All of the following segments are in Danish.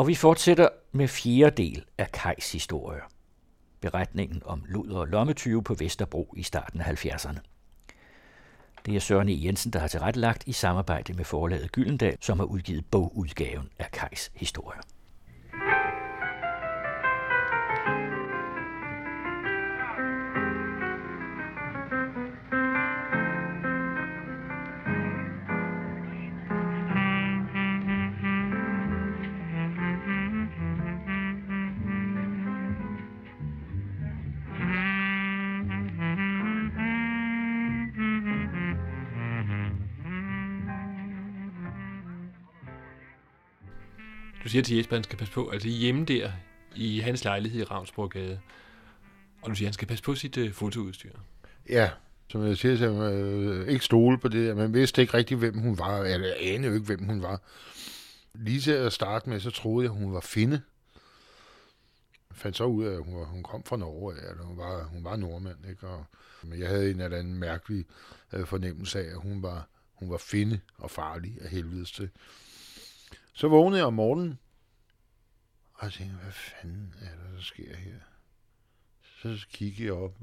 Og vi fortsætter med fjerde del af Kajs historie. Beretningen om luder og lommetyve på Vesterbro i starten af 70'erne. Det er Søren E. Jensen, der har tilrettelagt i samarbejde med forlaget Gyldendal, som har udgivet bogudgaven af Kajs historie. Siger til Jesper, at han skal passe på, altså hjemme der i hans lejlighed i Ravnsborgade, og du siger, at han skal passe på sit øh, fotoudstyr. Ja, som jeg siger, så man øh, ikke stole på det. Man vidste ikke rigtig, hvem hun var. Jeg anede jo ikke, hvem hun var. Lige til at starte med, så troede jeg, hun var finde. Jeg fandt så ud af, at hun, var, hun kom fra Norge, eller hun var, hun var nordmand. Ikke? Og, men jeg havde en eller anden mærkelig øh, fornemmelse af, at hun var, hun var finde og farlig af helvedes til. Så vågnede jeg om morgenen, og jeg tænkte, hvad fanden er der, der sker her? Så kiggede jeg op.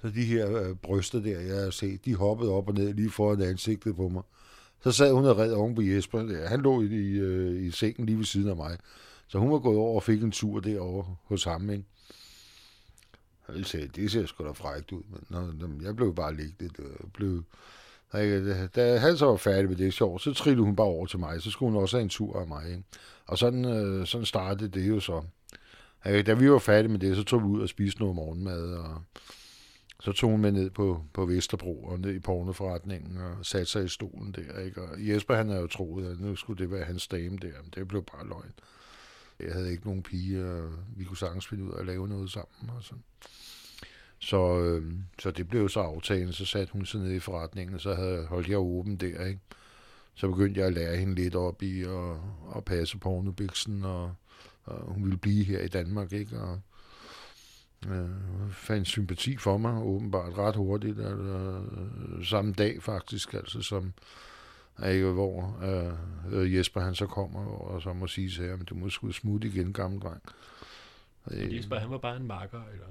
Så de her øh, bryster der, jeg har set, de hoppede op og ned lige foran ansigtet på mig. Så sad hun og red oven på Jesper. Der. Han lå i, i, øh, i sengen lige ved siden af mig. Så hun var gået over og fik en tur derovre hos ham. Ikke? Jeg sagde, det ser sgu da frækt ud. Men jeg blev bare liggende. Det blev, da han så var færdig med det sjov, så trillede hun bare over til mig. Så skulle hun også have en tur af mig. Ikke? Og sådan, øh, sådan startede det jo så. Da vi var færdige med det, så tog vi ud og spiste noget morgenmad, og så tog hun med ned på, på Vesterbro og ned i pornoforretningen og satte sig i stolen der. Ikke? Og Jesper han havde jo troet, at nu skulle det være hans dame der, men det blev bare løgn. Jeg havde ikke nogen pige, og vi kunne sagtens finde ud af at lave noget sammen. Og sådan. Så, øh, så det blev så aftalen, så satte hun sig ned i forretningen, og så havde, holdt jeg åben der, ikke? Så begyndte jeg at lære hende lidt op i at, at passe pornobiksen, og, og hun ville blive her i Danmark, ikke? Og øh, fandt sympati for mig, åbenbart ret hurtigt, altså, samme dag faktisk, altså som ikke, hvor øh, Jesper han så kommer, og så må sige til ham, du må smutte igen, gamle dreng. Jesper, han var bare en marker, eller?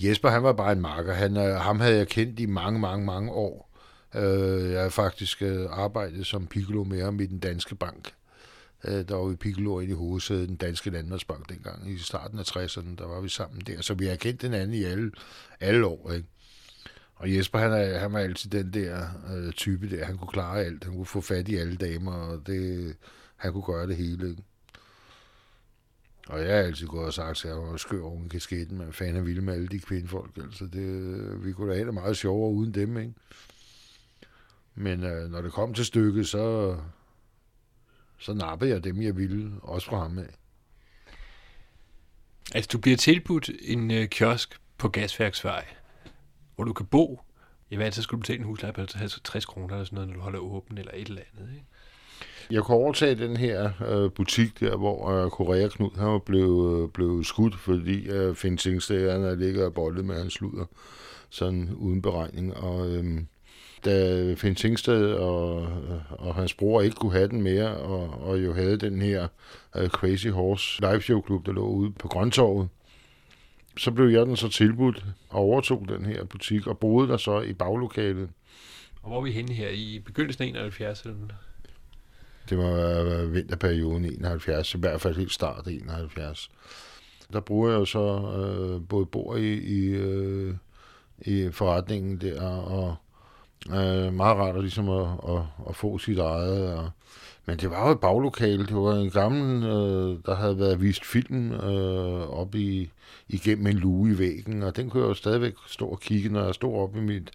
Jesper, han var bare en marker. Han, øh, ham havde jeg kendt i mange, mange, mange år. Øh, jeg har faktisk øh, arbejdet som piccolo med ham i den danske bank. Øh, der var vi piccolo ind i hovedsædet den danske landmandsbank dengang. I starten af 60'erne, der var vi sammen der. Så vi har kendt hinanden i alle, alle år, ikke? Og Jesper, han, er, han var altid den der øh, type der. Han kunne klare alt. Han kunne få fat i alle damer, og det, han kunne gøre det hele. Ikke? Og jeg har altid gået og sagt, at jeg var skør oven i kasketten, men fanden er vilde med alle de kvindefolk. Altså det, vi kunne da have det meget sjovere uden dem, ikke? Men øh, når det kom til stykket, så, så nappede jeg dem, jeg ville, også fra ham af. Altså, du bliver tilbudt en øh, kiosk på Gasværksvej, hvor du kan bo. I hvad så skulle du betale en husleje på 60 kroner eller sådan noget, når du holder åben eller et eller andet, ikke? Jeg kunne overtage den her øh, butik der, hvor øh, Korea Knud han var blevet, øh, blevet skudt, fordi øh, Finn Tingsted han ligger og boldet med hans sluder, sådan uden beregning. Og øh, da Finn Tingsted og, øh, og hans bror ikke kunne have den mere, og, og jo havde den her øh, Crazy Horse live show klub, der lå ude på Grøntorvet, så blev jeg den så tilbudt og overtog den her butik og boede der så i baglokalet. Og hvor er vi henne her? I begyndelsen af 71'erne? Det Det var vinterperioden 71, i hvert fald helt start 71. Der bruger jeg jo så øh, både bor i, i, øh, i forretningen der, og øh, meget rart at, ligesom at, at, at få sit eget. Og, men det var jo et baglokale. Det var en gammel, øh, der havde været vist film øh, op i, igennem en luge i væggen, og den kunne jeg jo stadigvæk stå og kigge, når jeg stod op i mit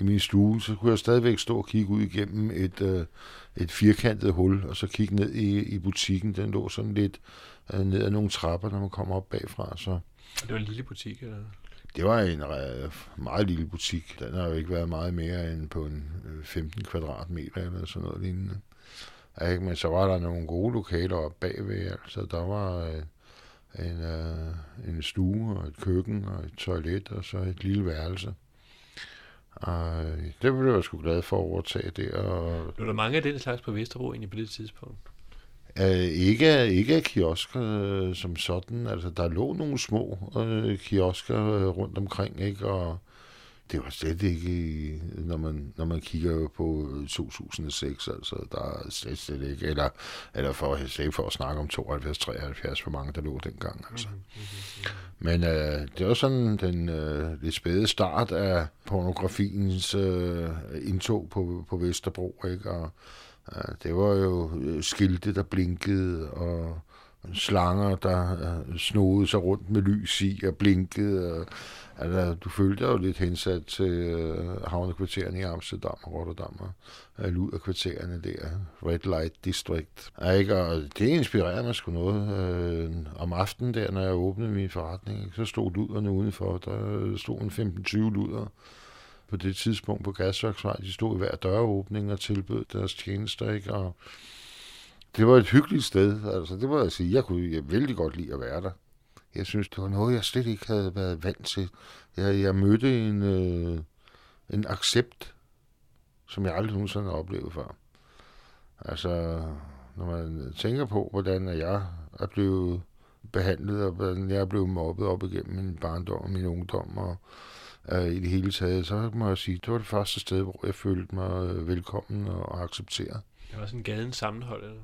i min stue, så kunne jeg stadigvæk stå og kigge ud igennem et, øh, et firkantet hul, og så kigge ned i, i butikken. Den lå sådan lidt øh, ned ad nogle trapper, når man kommer op bagfra. Så. Det var en lille butik, eller? Det var en meget lille butik. Den har jo ikke været meget mere end på en 15 øh, kvadratmeter eller sådan noget lignende. Ikke? Men så var der nogle gode lokaler op bagved. Altså, der var øh, en, øh, en stue og et køkken og et toilet og så et lille værelse. Og det blev jeg sgu glad for at overtage det. Og... Blev der mange af den slags på Vesterbro egentlig på det tidspunkt? Uh, ikke, ikke af kiosker uh, som sådan. Altså, der lå nogle små uh, kiosker uh, rundt omkring, ikke? Og det var slet ikke, når man, når man kigger på 2006, altså, der er slet, slet ikke, eller, eller for, for at snakke om 72-73, hvor mange der lå dengang, altså. Mm-hmm. Men uh, det var sådan den uh, det spæde start af pornografiens uh, indtog på, på Vesterbro, ikke? Og, Ja, det var jo øh, skilte, der blinkede, og slanger, der øh, snodede sig rundt med lys i og blinkede. Og, altså, du følte dig jo lidt hensat til øh, havnekvartererne i Amsterdam og Rotterdam og øh, af luderkvartererne der, Red Light District. Ja, ikke? Og det inspirerede mig sgu noget. Øh, om aftenen der, når jeg åbnede min forretning, ikke? så stod luderne udenfor. Der stod en 15-20 luder på det tidspunkt på Gasværksvej. De stod i hver døråbning og tilbød deres tjenester, ikke? Og det var et hyggeligt sted. Altså, det må jeg sige, jeg kunne jeg vældig godt lide at være der. Jeg synes, det var noget, jeg slet ikke havde været vant til. Jeg, jeg mødte en, øh, en accept, som jeg aldrig nogensinde har oplevet før. Altså, når man tænker på, hvordan jeg er blevet behandlet, og hvordan jeg er blevet mobbet op igennem min barndom og min ungdom, og øh, i det hele taget, så må jeg sige, det var det første sted, hvor jeg følte mig øh, velkommen og accepteret. Det var sådan en sammenhold, eller?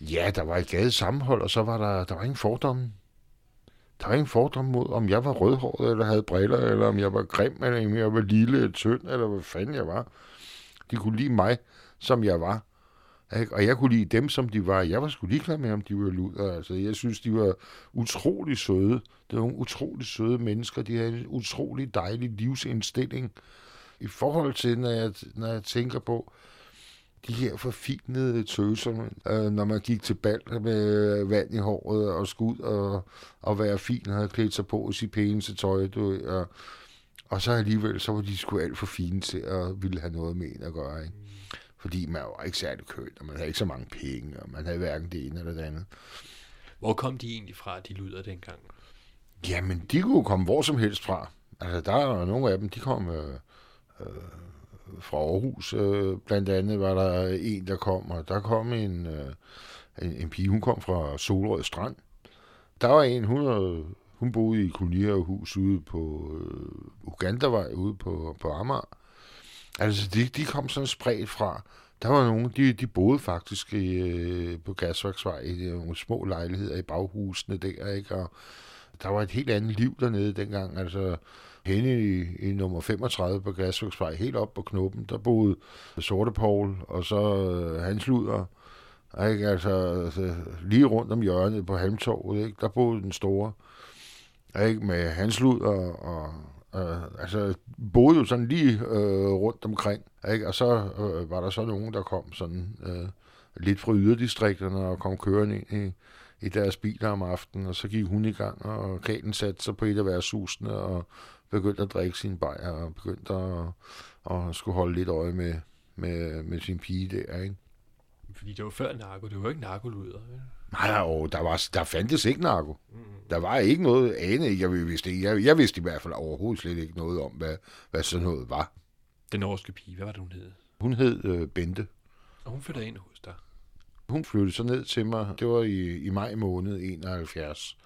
Ja, der var et gade sammenhold, og så var der, der var ingen fordomme. Der var ingen fordomme mod, om jeg var rødhåret, eller havde briller, eller om jeg var grim, eller om jeg var lille, tynd, eller hvad fanden jeg var. De kunne lide mig, som jeg var. Og jeg kunne lide dem, som de var. Jeg var sgu ligeglad med, om de var luder. Altså, jeg synes, de var utrolig søde. Det var nogle utrolig søde mennesker. De havde en utrolig dejlig livsindstilling. I forhold til, når jeg, når jeg tænker på de her forfinede tøser, øh, når man gik til bal med vand i håret og skud og, og være fin og havde klædt sig på i sit pæneste tøj. Du, og, og så alligevel, så var de sgu alt for fine til at ville have noget med en at gøre. Ikke? fordi man var ikke særlig køn, og man havde ikke så mange penge, og man havde hverken det ene eller det andet. Hvor kom de egentlig fra, de lyder dengang? Jamen, de kunne komme hvor som helst fra. Altså, der er nogle af dem, de kom øh, øh, fra Aarhus. Øh, blandt andet var der en, der kom, og der kom en, øh, en, en pige, hun kom fra Solrød Strand. Der var en, hun, øh, hun boede i kolonierhus ude på øh, Ugandavej, ude på, på Amager. Altså, de, de kom sådan spredt fra. Der var nogen, de, de boede faktisk i, øh, på Gasværksvej i øh, nogle små lejligheder i baghusene der, ikke? Og der var et helt andet liv dernede dengang. Altså, henne i, i nummer 35 på Gasværksvej, helt op på knuppen, der boede Sorte Paul, og så øh, Hans Luder, ikke? Altså, altså, lige rundt om hjørnet på Halmtorvet, ikke? der boede den store, ikke? med Hans Luder og Øh, altså, boede jo sådan lige øh, rundt omkring, ikke? og så øh, var der så nogen, der kom sådan øh, lidt fra yderdistrikterne og kom kørende ind i, i deres biler om aftenen, og så gik hun i gang, og Katen satte sig på et af værtshusene og begyndte at drikke sin bajer, og begyndte at, at skulle holde lidt øje med, med, med sin pige der, ikke? Fordi det var før narko, det var ikke narkoluder. Nej, og der, var, der fandtes ikke narko. Mm. Der var ikke noget ane. Jeg vidste, jeg, jeg vidste i hvert fald overhovedet slet ikke noget om, hvad, hvad sådan noget var. Den norske pige, hvad var det, hun hed? Hun hed øh, Bente. Og hun flyttede ind hos dig? Hun flyttede så ned til mig, det var i, i maj måned 71,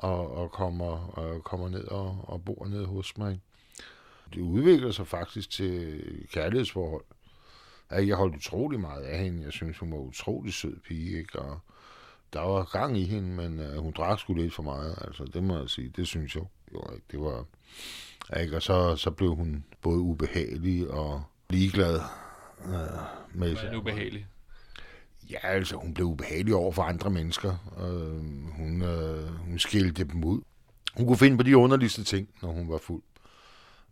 og, og kommer, og kommer ned og, og bor ned hos mig. Det udvikler sig faktisk til kærlighedsforhold. Jeg holdt utrolig meget af hende. Jeg synes, hun var utrolig sød pige, ikke? Og, der var gang i hende, men uh, hun drak sgu lidt for meget. Altså, det må jeg sige. Det synes jeg jo ikke. Det var... Ikke? Og så, så blev hun både ubehagelig og ligeglad. Uh, med Hvad er ubehagelig? Ja, altså, hun blev ubehagelig over for andre mennesker. Uh, hun, uh, hun skilte dem ud. Hun kunne finde på de underligste ting, når hun var fuld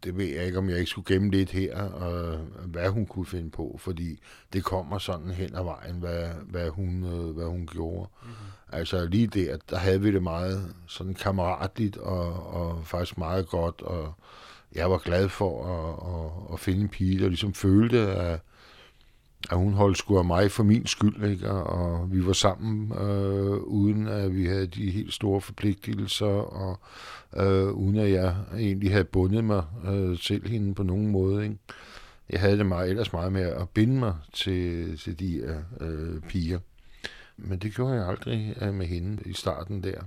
det ved jeg ikke, om jeg ikke skulle gemme lidt her, og hvad hun kunne finde på, fordi det kommer sådan hen ad vejen, hvad, hvad, hun, øh, hvad hun gjorde. Mm-hmm. Altså lige der, der havde vi det meget sådan kammeratligt, og, og faktisk meget godt, og jeg var glad for at, at, at finde en pige, der ligesom følte, at, at hun holdt sgu af mig for min skyld, ikke? og vi var sammen, øh, uden at vi havde de helt store forpligtelser, og øh, uden at jeg egentlig havde bundet mig øh, til hende på nogen måde. Ikke? Jeg havde det meget, ellers meget med at binde mig til, til de øh, piger. Men det gjorde jeg aldrig øh, med hende i starten der.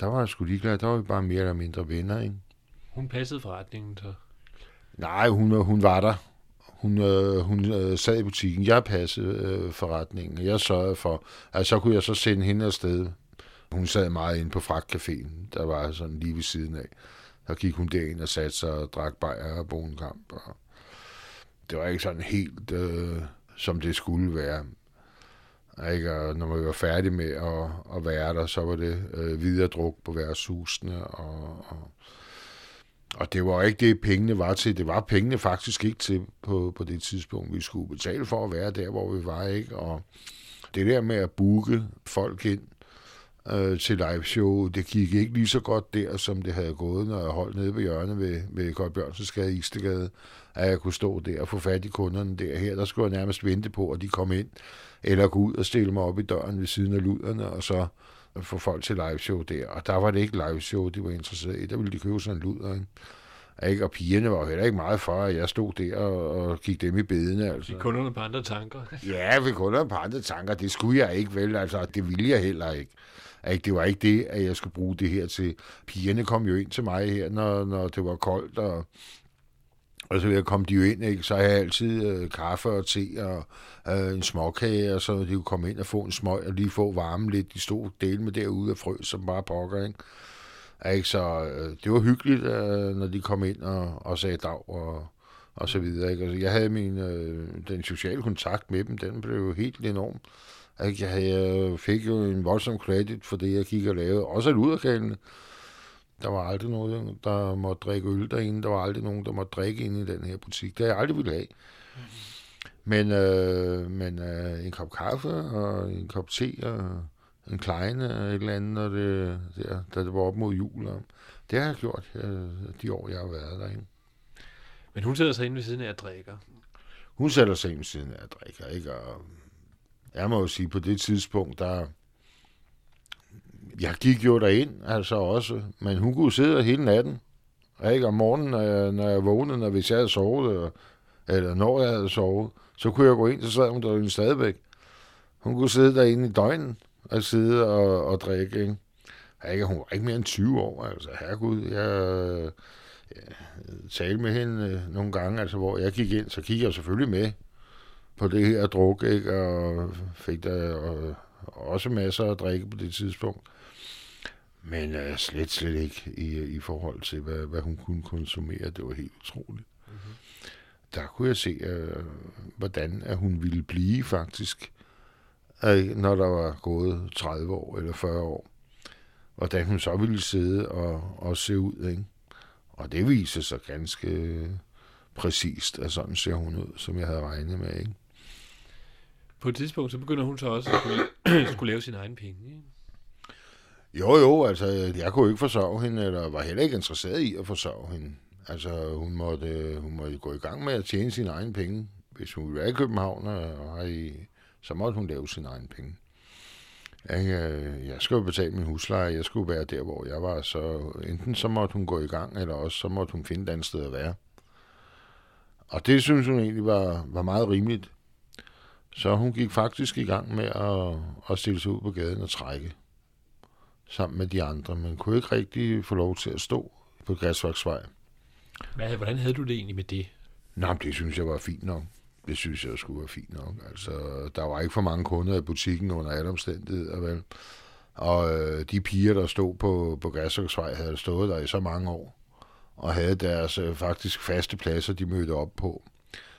Der var jeg sgu ligeglad. Der var vi bare mere eller mindre venner, ikke? Hun passede forretningen, så. Nej, hun, hun var der. Hun, øh, hun øh, sad i butikken. Jeg passede øh, forretningen. Jeg sørgede for, at så kunne jeg så sende hende afsted. Hun sad meget inde på fragtcaféen, der var sådan lige ved siden af. Så gik hun derind og satte sig og drak bajer og bonkamp. Og det var ikke sådan helt, øh, som det skulle være. Ikke? Og når man var færdig med at, at være der, så var det øh, videre druk på værtshusene. Og, og, og det var ikke det, pengene var til. Det var pengene faktisk ikke til på, på det tidspunkt. Vi skulle betale for at være der, hvor vi var. ikke. Og det der med at booke folk ind øh, til live show, det gik ikke lige så godt der, som det havde gået, når jeg holdt nede på hjørnet ved, ved Kold Bjørnsensgade i Istegade, at jeg kunne stå der og få fat i kunderne der. Her der skulle jeg nærmest vente på, at de kom ind, eller gå ud og stille mig op i døren ved siden af luderne, og så få folk til live show der. Og der var det ikke live show, de var interesseret i. Der ville de købe sådan en luder, ikke? Ikke? Og pigerne var heller ikke meget for, at jeg stod der og, og gik dem i bedene. Altså. De kunderne på andre tanker. ja, vi kunderne på andre tanker. Det skulle jeg ikke, vel? Altså, det ville jeg heller ikke. Ikke? Det var ikke det, at jeg skulle bruge det her til. Pigerne kom jo ind til mig her, når, når det var koldt, og, og så kom de jo ind, ikke? så jeg altid øh, kaffe og te og øh, en småkage, og så de kunne komme ind og få en smøg og lige få varme lidt. De stod del med derude og frøs som bare pokker, ikke? Ikke? Så øh, det var hyggeligt, øh, når de kom ind og, og sagde dag og, og så videre. Ikke? Altså, jeg havde min, øh, den sociale kontakt med dem, den blev jo helt enorm. Ikke? Jeg øh, fik jo en voldsom kredit for det, jeg gik og lavede. Også luderkaldende. Der var aldrig nogen, der måtte drikke øl derinde. Der var aldrig nogen, der måtte drikke ind i den her butik. Det har jeg aldrig ville have. Mm-hmm. Men, øh, men øh, en kop kaffe og en kop te og en kleine et eller andet, når det, der, da det var op mod jul. Og det har jeg gjort øh, de år, jeg har været derinde. Men hun sætter sig ind ved siden af at drikker. Hun sætter sig ind ved siden af at drikker, ikke? Og jeg må jo sige, på det tidspunkt, der... Jeg gik jo derind, altså også, men hun kunne sidde hele natten. Ikke? Om morgenen, når jeg, når jeg vågnede, når hvis jeg havde sovet, eller når jeg havde sovet, så kunne jeg gå ind, så sad hun derinde stadigvæk. Hun kunne sidde derinde i døgnen og sidde og, og drikke, ikke? Ikke, hun var ikke mere end 20 år, altså herregud, jeg, jeg talte med hende øh, nogle gange, altså hvor jeg gik ind, så kiggede jeg selvfølgelig med på det her druk, ikke? og fik der og, også masser at drikke på det tidspunkt. Men uh, slet, slet ikke i, i forhold til, hvad, hvad hun kunne konsumere. Det var helt utroligt. Mm-hmm. Der kunne jeg se, uh, hvordan at hun ville blive faktisk, uh, når der var gået 30 år eller 40 år. Hvordan hun så ville sidde og, og se ud. Ikke? Og det viser sig ganske præcist, at sådan ser hun ud, som jeg havde regnet med. Ikke? På et tidspunkt, så begynder hun så også at skulle, skulle lave sin egen penge. Ikke? Jo, jo, altså, jeg kunne ikke forsørge hende, eller var heller ikke interesseret i at forsørge hende. Altså, hun måtte, hun måtte gå i gang med at tjene sine egne penge. Hvis hun ville være i København, og i, så måtte hun lave sine egne penge. Jeg, jeg skulle betale min husleje, jeg skulle være der, hvor jeg var, så enten så måtte hun gå i gang, eller også så måtte hun finde et andet sted at være. Og det synes hun egentlig var, var meget rimeligt. Så hun gik faktisk i gang med at, at stille sig ud på gaden og trække sammen med de andre, men kunne ikke rigtig få lov til at stå på Gasværksvej. Hvad, hvordan havde du det egentlig med det? Nå, det synes jeg var fint nok. Det synes jeg skulle være fint nok. Altså, der var ikke for mange kunder i butikken under alle omstændigheder, vel? Og øh, de piger, der stod på, på Gasværksvej, havde stået der i så mange år, og havde deres øh, faktisk faste pladser, de mødte op på.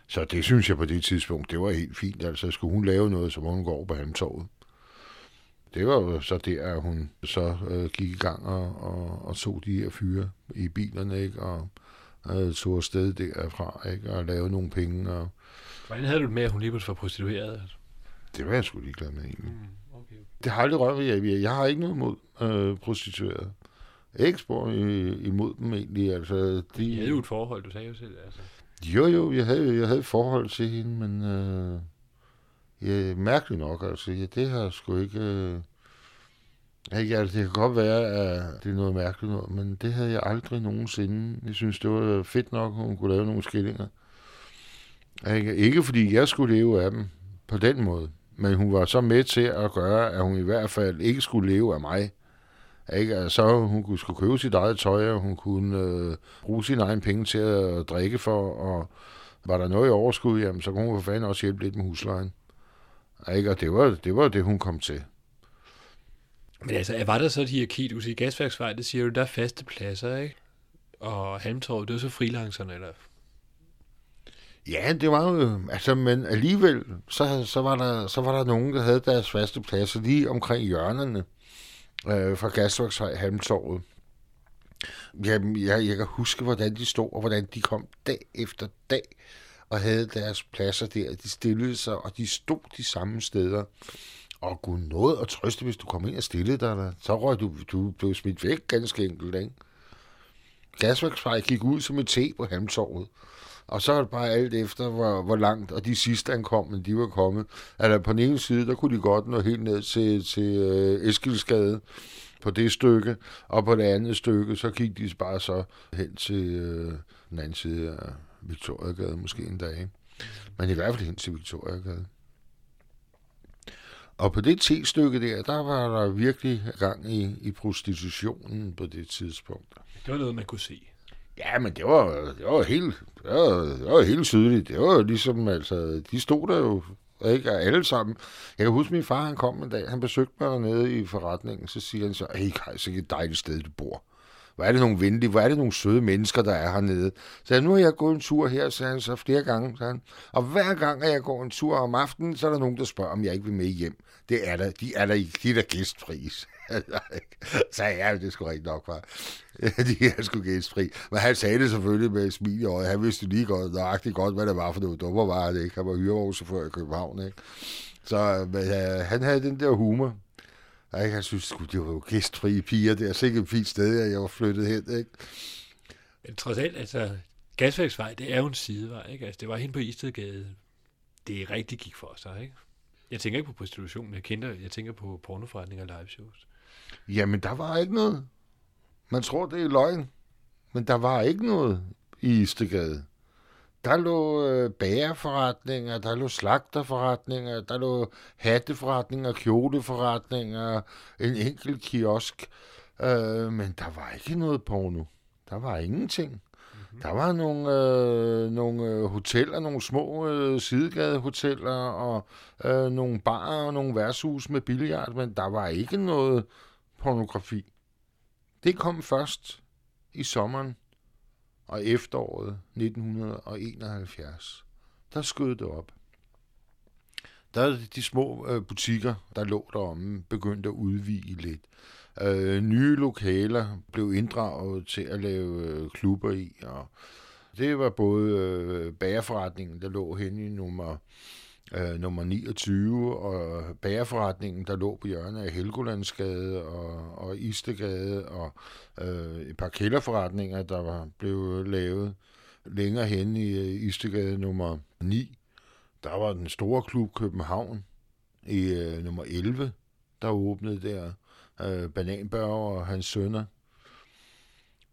Så det synes jeg på det tidspunkt, det var helt fint. Altså, skulle hun lave noget, så må hun gå over på Halmtorvet. Det var jo så der, at hun så øh, gik i gang og, og, og tog de her fyre i bilerne, ikke? Og øh, tog afsted derfra, ikke? Og lavede nogle penge. Og... Hvordan havde du det med, at hun lige var prostitueret? Det var jeg sgu ligeglad med, egentlig. Mm, okay, okay. Det har aldrig rørt jeg, jeg har ikke noget mod øh, prostituerede. Ikke spor imod dem egentlig. Altså, de... I havde jo et forhold, du sagde jo selv. Altså. Jo, jo, jeg havde, jeg havde et forhold til hende, men øh, ja, mærkeligt nok, altså, ja, det har sgu ikke... Øh, ikke, altså, det kan godt være, at det er noget mærkeligt noget, men det havde jeg aldrig nogensinde. Jeg synes, det var fedt nok, at hun kunne lave nogle skillinger. Ikke, ikke fordi jeg skulle leve af dem på den måde, Men hun var så med til at gøre, at hun i hvert fald ikke skulle leve af mig. Ikke? Altså, så hun kunne, skulle købe sit eget tøj, og hun kunne øh, bruge sine egne penge til at drikke for, og var der noget i overskud, jamen, så kunne hun for fanden også hjælpe lidt med huslejen. Ikke? Og det var, det var det, hun kom til. Men altså, var der så de her du siger Gasværksvej, det siger du, der er faste pladser, ikke? Og Halmtorv, det er så frilancerne, eller? Ja, det var jo, altså, men alligevel, så, så, var der, så var der nogen, der havde deres faste pladser lige omkring hjørnerne øh, fra Gasværksvej Halmtorvet. Jeg, jeg, jeg kan huske, hvordan de stod, og hvordan de kom dag efter dag og havde deres pladser der. De stillede sig, og de stod de samme steder. Og gud noget at trøste, hvis du kom ind og stillede dig der. Så røg du, du blev smidt væk ganske enkelt, ikke? Gasværksvej gik ud som et te på Hamtorvet. Og så var det bare alt efter, hvor, hvor langt, og de sidste ankomne, de var kommet. Altså på den ene side, der kunne de godt nå helt ned til, til øh, Eskilsgade på det stykke, og på det andet stykke, så gik de bare så hen til øh, den anden side af Victoriagade måske en dag. Men i hvert fald hen til Victoriagade. Og på det T-stykke der, der var der virkelig gang i, i prostitutionen på det tidspunkt. Det var noget, man kunne se. Ja, men det var, det var helt, det var, det var helt tydeligt. Det var ligesom, altså, de stod der jo, ikke alle sammen. Jeg kan huske, min far, han kom en dag, han besøgte mig dernede i forretningen, så siger han så, hey, Kaj, så et dejligt sted, du bor. Hvor er det nogle venlige, hvor er det nogle søde mennesker, der er hernede. Så nu har jeg gået en tur her, sagde han så flere gange. Sagde han. Og hver gang, at jeg går en tur om aftenen, så er der nogen, der spørger, om jeg ikke vil med hjem. Det er der, de er der, de er der gæstfris. så ja, det skulle rigtig nok, var. de er sgu gæstfri. Men han sagde det selvfølgelig med et smil i øjet. Han vidste lige godt, nøjagtigt godt, hvad det var for noget dummer var det ikke. Han var hyrevognschauffør i København, ikke? Så men, øh, han havde den der humor. Ikke? Han synes, at det var jo gæstfrie piger. Det er sikkert et fint sted, at jeg var flyttet hen. Ikke? Men trods alt, altså, Gasværksvej, det er jo en sidevej. Ikke? Altså, det var hen på Istedgade. Det rigtig gik for sig, ikke? Jeg tænker ikke på prostitution, jeg, kender, jeg tænker på pornoforretninger og live shows. Jamen, der var ikke noget. Man tror, det er løgn. Men der var ikke noget i Istegade. Der lå øh, bagerforretninger, der lå slagterforretninger, der lå hatteforretninger, kjoleforretninger, en enkelt kiosk. Øh, men der var ikke noget porno. Der var ingenting. Mm-hmm. Der var nogle, øh, nogle øh, hoteller, nogle små øh, sidegadehoteller, og øh, nogle barer og nogle værtshus med billiard, men der var ikke noget pornografi. Det kom først i sommeren og efteråret 1971, der skød det op. Der de små øh, butikker, der lå deromme, begyndte at udvige lidt. Øh, nye lokaler blev inddraget til at lave øh, klubber i, og det var både øh, bagerforretningen, der lå hen i nummer øh, nummer 29, og bagerforretningen, der lå på hjørnet af Helgolandsgade og, og Istegade, og øh, et par kælderforretninger, der var blevet lavet længere hen i øh, Istegade nummer 9. Der var den store klub København i øh, nummer 11, der åbnede der. Øh, Bananbørger og hans sønner.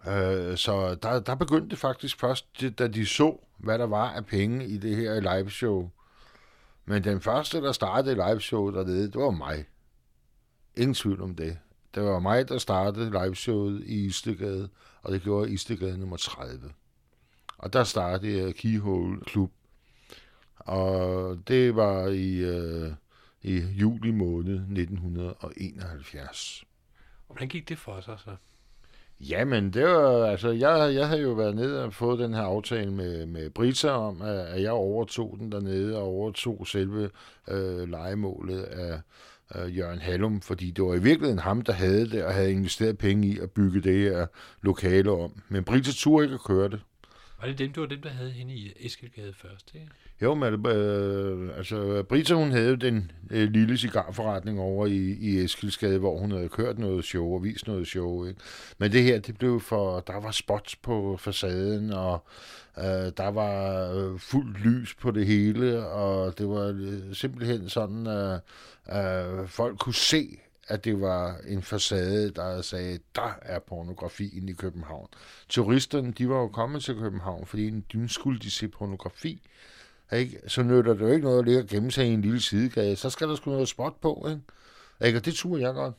Øh, så der, der begyndte det faktisk først, da de så, hvad der var af penge i det her liveshow. Men den første, der startede liveshowet dernede, det var mig. Ingen tvivl om det. Det var mig, der startede liveshowet i Istegade, og det gjorde Istegade nummer 30. Og der startede jeg Keyhole Klub. Og det var i, øh, i juli måned 1971. Hvordan gik det for sig så? Jamen, det var, altså, jeg, jeg havde jo været nede og fået den her aftale med, med Brita om, at jeg overtog den dernede og overtog selve øh, legemålet af øh, Jørgen Hallum, fordi det var i virkeligheden ham, der havde det og havde investeret penge i at bygge det her lokale om. Men Brita turde ikke at køre det. Var det dem, du var dem, der havde hende i Eskilgade først, ikke? Jo, men øh, altså, Brita, hun havde den øh, lille cigarforretning over i, i Eskilsgade, hvor hun havde kørt noget show og vist noget show. Ikke? Men det her, det blev for, der var spots på facaden, og øh, der var øh, fuldt lys på det hele, og det var øh, simpelthen sådan, at øh, folk kunne se, at det var en facade, der sagde, der er pornografi i København. Turisterne, de var jo kommet til København, fordi nu skulle de se pornografi. Ikke? Så nytter det jo ikke noget at ligge og gemme sig i en lille sidegade. Så skal der sgu noget spot på, ikke? ikke? Og det turde jeg godt.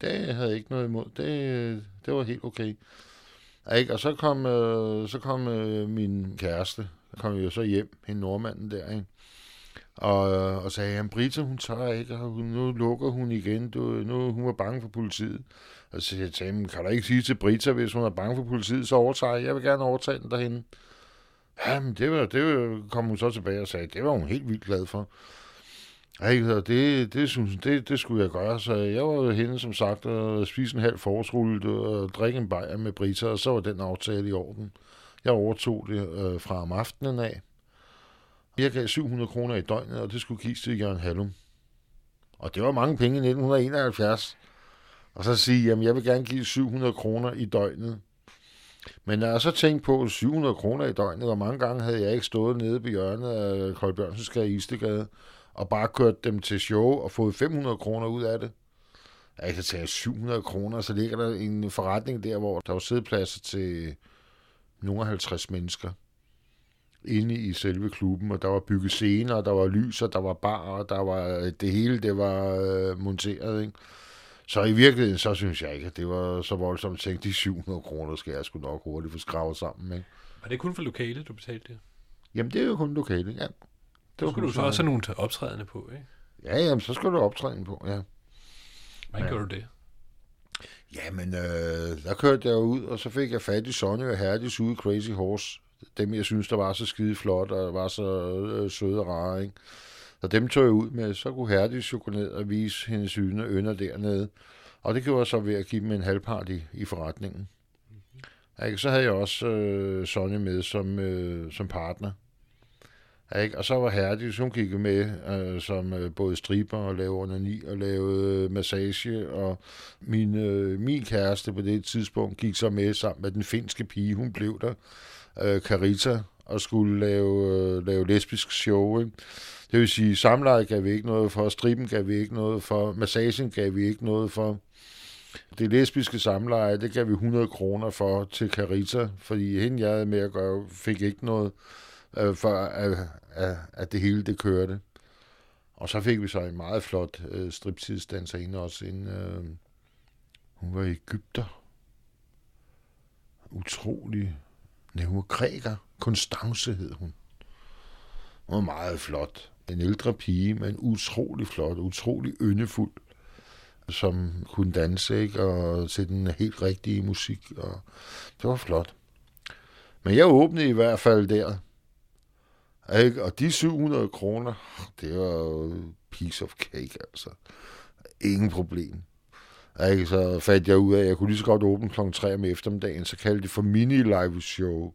Det havde jeg ikke noget imod. Det, det var helt okay. Ikke? Og så kom, øh, så kom øh, min kæreste, kom jo så hjem, hende nordmanden der, ikke? Og, øh, og sagde, at Brita, hun tør ikke, og nu lukker hun igen, du, nu hun var bange for politiet. Og så sagde jeg til ham, kan du ikke sige til Brita, hvis hun er bange for politiet, så overtager jeg. Jeg vil gerne overtage den derhen. Jamen, det, var, det kom hun så tilbage og sagde, det var hun helt vildt glad for. Ikke, det, det, synes, det, det skulle jeg gøre, så jeg var henne som sagt og spise en halv forårsrulle og drikke en bajer med Brita, og så var den aftale i orden. Jeg overtog det øh, fra om aftenen af. Jeg gav 700 kroner i døgnet, og det skulle kiste til Jørgen Hallum. Og det var mange penge i 1971. Og så sige, jamen jeg vil gerne give 700 kroner i døgnet. Men når jeg så tænkte på 700 kroner i døgnet, hvor mange gange havde jeg ikke stået nede på hjørnet af Kold Bjørnsensgade i Istegade, og bare kørt dem til show og fået 500 kroner ud af det. Jeg kan tage 700 kroner, så ligger der en forretning der, hvor der var siddepladser til nogle 50 mennesker inde i selve klubben, og der var bygget scener, der var lys, og der var bar, og der var øh, det hele, det var øh, monteret, ikke? Så i virkeligheden, så synes jeg ikke, at det var så voldsomt at tænke, de 700 kroner skal jeg sgu nok hurtigt få skravet sammen, ikke? Var det kun for lokale, du betalte det? Jamen, det er jo kun lokale, ja. Det var skulle du så også have nogle optrædende på, ikke? Ja, jamen, så skal du optræden på, ja. Hvordan ja. gjorde du det? Jamen, øh, der kørte jeg ud, og så fik jeg fat i Sonny og Herdis ude Crazy Horse. Dem, jeg synes, der var så skide flot, og var så øh, søde og rare, ikke? Så dem tog jeg ud med. Så kunne Herdis jo gå ned og vise hendes syne ønder dernede. Og det gjorde jeg så ved at give dem en halvpart i, i forretningen. Ikke? Så havde jeg også øh, Sonny med som, øh, som partner. Ikke? Og så var Herdis, hun gik med øh, som øh, både striber og lavede onani og lavede øh, massage, og min, øh, min kæreste på det tidspunkt gik så med sammen med den finske pige, hun blev der, øh, Carita, og skulle lave, øh, lave lesbisk show. Ikke? Det vil sige, samleje gav vi ikke noget for, striben gav vi ikke noget for, massagen gav vi ikke noget for. Det lesbiske samleje, det gav vi 100 kroner for til Carita, fordi hende jeg havde med at gøre, fik ikke noget øh, for at, at, at det hele det kørte. Og så fik vi så en meget flot øh, striptidsdanserinde også. En, øh, hun var Ægypter. Utrolig. Nej, hun var græker. Konstance hed hun. Hun var meget flot. En ældre pige, men utrolig flot, utrolig yndefuld, som kunne danse, ikke? og til den helt rigtige musik. Og det var flot. Men jeg åbnede i hvert fald der ikke? Og de 700 kroner, det var jo piece of cake, altså. Ingen problem. Ikke? Så fandt jeg ud af, at jeg kunne lige så godt åbne kl. 3 om eftermiddagen, så kaldte det for mini-live show.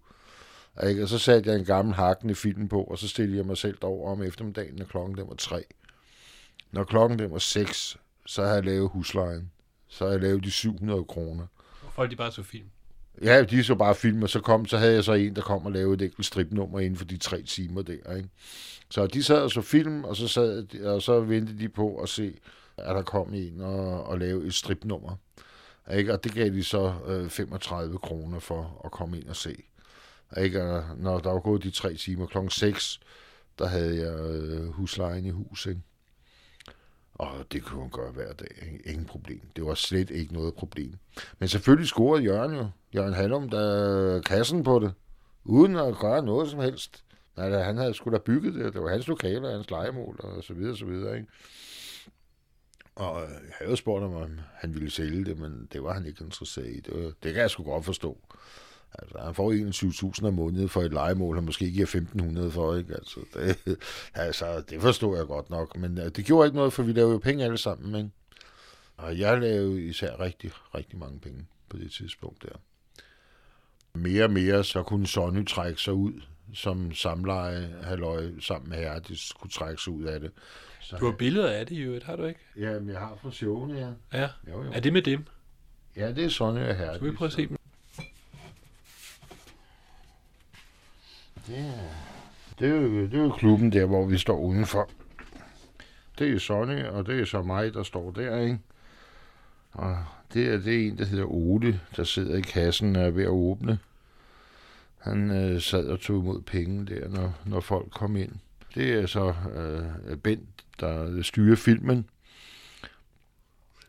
Ikke? Og så satte jeg en gammel hakkende film på, og så stillede jeg mig selv over om eftermiddagen, når klokken den var 3. Når klokken den var 6, så havde jeg lavet huslejen. Så havde jeg lavet de 700 kroner. Og folk de bare så film? Ja, de så bare film, og så, kom, så havde jeg så en, der kom og lavede et enkelt stripnummer inden for de tre timer der. Ikke? Så de sad og så film, og så, sad, og så ventede de på at se, at der kom en og, og lave et stripnummer. Ikke? Og det gav de så øh, 35 kroner for at komme ind og se. Ikke? Og når der var gået de tre timer, klokken 6, der havde jeg øh, huslejen i hus. Ikke? Og det kunne hun gøre hver dag. Ingen problem. Det var slet ikke noget problem. Men selvfølgelig scorede Jørgen jo. Jørgen Hallum, der kassen på det. Uden at gøre noget som helst. Nej, han havde skulle da bygget det. Det var hans lokaler, hans legemål og så videre, så videre, ikke? Og øh, jeg havde jo spurgt ham, om han ville sælge det, men det var han ikke interesseret i. Det, var, det kan jeg sgu godt forstå. Altså, han får 21.000 om måneden for et legemål, han måske giver 1.500 for, ikke? Altså, det, altså, det forstår jeg godt nok, men øh, det gjorde ikke noget, for vi lavede jo penge alle sammen, ikke? Og jeg lavede især rigtig, rigtig mange penge på det tidspunkt der. Mere og mere, så kunne Sonny trække sig ud som samleje, halløj, sammen med Herdis, kunne trække sig ud af det. Så, du har billeder af det jo, har du ikke? Ja, men jeg har fra showene, ja. Ja, jo, jo. er det med dem? Ja, det er Sonny og Herdis. Skal vi prøve at se dem? Ja. Det er, jo, det er jo klubben der, hvor vi står udenfor. Det er Sonny, og det er så mig, der står der, ikke? Og det er, det er en, der hedder Ole, der sidder i kassen og er ved at åbne. Han øh, sad og tog imod penge der, når, når folk kom ind. Det er så øh, Bent, der styrer filmen.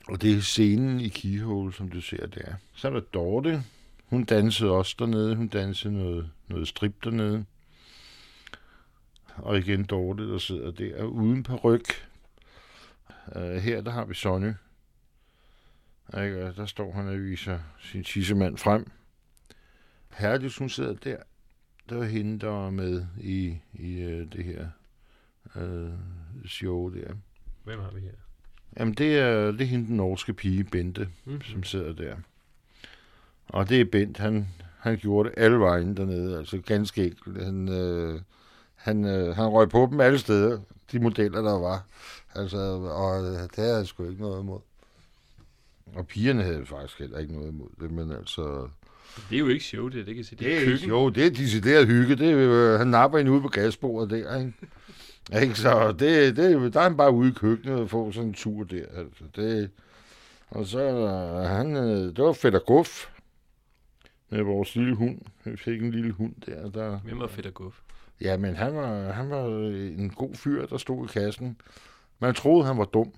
Og det er scenen i Keyhole, som du ser der. Så er der Dorte. Hun dansede også dernede. Hun dansede noget, noget strip dernede. Og igen Dorte, der sidder der uden på ryg. Uh, her der har vi Sonny. Ikke? Der står han og viser sin tissemand frem. Herdis, hun sidder der. Det var hende, der var med i, i uh, det her uh, show der. Hvem har vi her? Jamen, det er, det er hende, den norske pige, Bente, Mm. som sidder der. Og det er Bent, han, han gjorde det alle vejen dernede, altså ganske enkelt. Han, øh, han, øh, han røg på dem alle steder, de modeller, der var. Altså, og øh, det havde jeg sgu ikke noget imod. Og pigerne havde faktisk heller ikke noget imod det, men altså... Det er jo ikke show, det, det kan jeg sige. Det, Det er køkken. jo, det er decideret hygge. Det er, øh, han napper en ude på gasbordet der, ikke? ikke? Så det, det, der er han bare ude i køkkenet og får sådan en tur der. Altså. Det, og så øh, han, øh, det var Fætter Guff med vores lille hund. Vi fik en lille hund der. der Hvem var fedt og guf? Ja, men han var, han var en god fyr, der stod i kassen. Man troede, han var dum.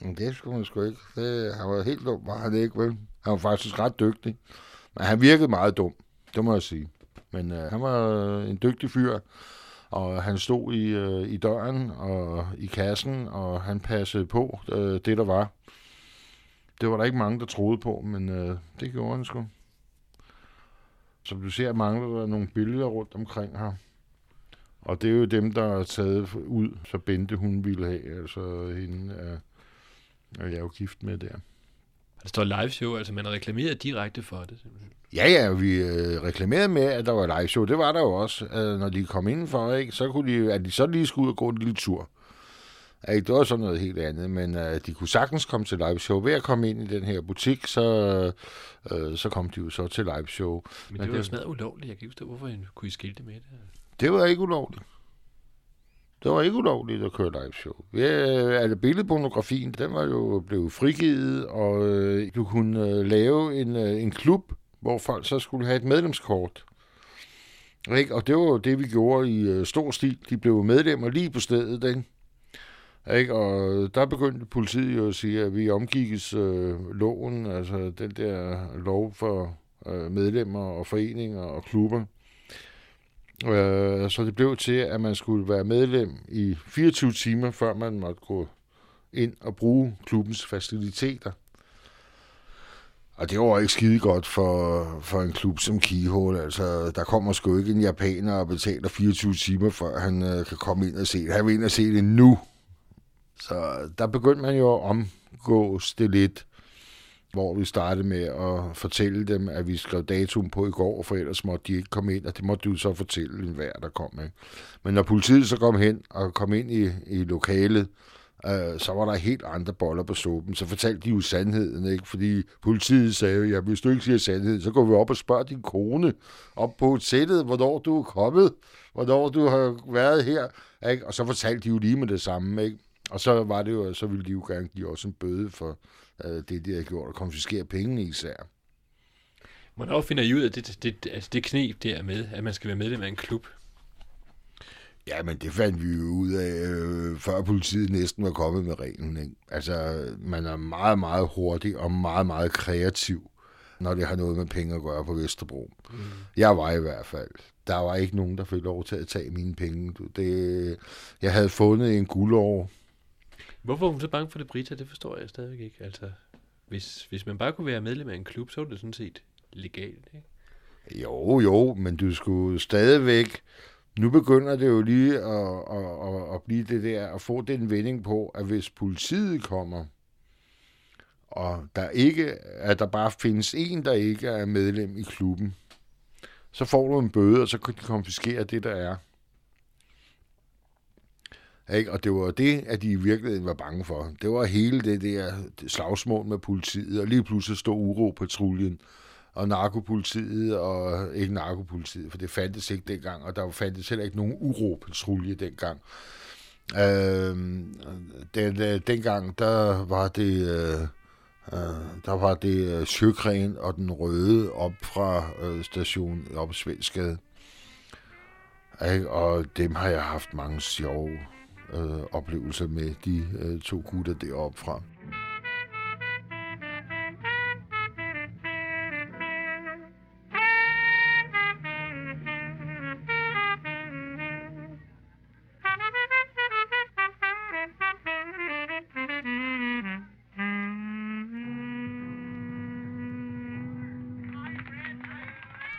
Men det skulle man sgu ikke. Det, han var helt dum, var han ikke, vel? Han var faktisk ret dygtig. Men han virkede meget dum, det må jeg sige. Men øh, han var en dygtig fyr, og han stod i, øh, i døren og i kassen, og han passede på øh, det, der var. Det var der ikke mange, der troede på, men øh, det gjorde han sgu. Som du ser, mangler der nogle billeder rundt omkring her. Og det er jo dem, der er taget ud, så Bente hun ville have. Altså hende er, er jeg jo gift med der. Der står live show, altså man reklamerer direkte for det. simpelthen. Ja, ja, vi øh, reklamerede med, at der var live show. Det var der jo også, øh, når de kom indenfor, ikke? Så kunne de, at de så lige skulle ud og gå en lille tur. Ikke? Det var sådan noget helt andet, men øh, de kunne sagtens komme til live show. Ved at komme ind i den her butik, så, øh, så kom de jo så til live show. Men det var jo smadret ulovligt. Jeg kan ikke forstå, hvorfor I kunne I skilte med det. Det var ikke ulovligt. Det var ikke ulovligt at køre live show. Ja, altså billedpornografien, den var jo blevet frigivet, og øh, du kunne øh, lave en, øh, en klub, hvor folk så skulle have et medlemskort. Ikke? Og det var jo det, vi gjorde i øh, stor stil. De blev medlemmer lige på stedet, ikke? Ikke? Og der begyndte politiet jo at sige, at vi omgikkes øh, loven, altså den der lov for øh, medlemmer og foreninger og klubber. Øh, så det blev til, at man skulle være medlem i 24 timer, før man måtte gå ind og bruge klubbens faciliteter. Og det var ikke skide godt for, for en klub som Keyhole. Altså, der kommer sgu ikke en japaner og betaler 24 timer, før han øh, kan komme ind og se det. Han vil ind og se det nu. Så der begyndte man jo at omgås det lidt, hvor vi startede med at fortælle dem, at vi skrev datoen på i går, for ellers måtte de ikke komme ind, og det måtte du så fortælle en hver, der kom. Ikke? Men når politiet så kom hen og kom ind i, i lokalet, øh, så var der helt andre boller på suppen. Så fortalte de jo sandheden, ikke? fordi politiet sagde, jo, ja, hvis du ikke siger sandheden, så går vi op og spørger din kone op på hotellet, hvornår du er kommet, hvornår du har været her. Ikke? Og så fortalte de jo lige med det samme. Ikke? Og så var det jo, så ville de jo gerne give os en bøde for øh, det, de havde gjort, og konfiskere pengene især. Hvornår finder I ud af det, det, altså det knep der med, at man skal være medlem af en klub? Ja, men det fandt vi jo ud af, øh, før politiet næsten var kommet med reglen. Ikke? Altså, man er meget, meget hurtig og meget, meget kreativ, når det har noget med penge at gøre på Vesterbro. Mm. Jeg var i hvert fald. Der var ikke nogen, der fik lov til at tage mine penge. Det, jeg havde fundet en guldår. Hvorfor er hun så bange for det, Brita? Det forstår jeg stadig ikke. Altså, hvis, hvis man bare kunne være medlem af en klub, så var det sådan set legalt, ikke? Jo, jo, men du skulle stadigvæk... Nu begynder det jo lige at, at, at, at blive det der, at få den vending på, at hvis politiet kommer, og der ikke, at der bare findes en, der ikke er medlem i klubben, så får du en bøde, og så kan de konfiskere det, der er. Ikke? Og det var det, at de i virkeligheden var bange for. Det var hele det der slagsmål med politiet, og lige pludselig stod uropatruljen og narkopolitiet, og ikke narkopolitiet, for det fandtes ikke dengang, og der fandtes heller ikke nogen uropatrulje dengang. Øh, den, øh, dengang, der var det Uh, der var det uh, Sjøgren og den røde op fra uh, stationen op i Svenskade. Uh, Og dem har jeg haft mange sjove øh, oplevelse med, de øh, to gutter deroppe fra.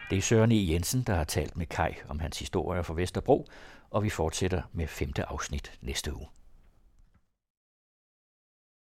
Det er Søren E. Jensen, der har talt med Kai om hans historie fra Vesterbro, og vi fortsætter med femte afsnit næste uge.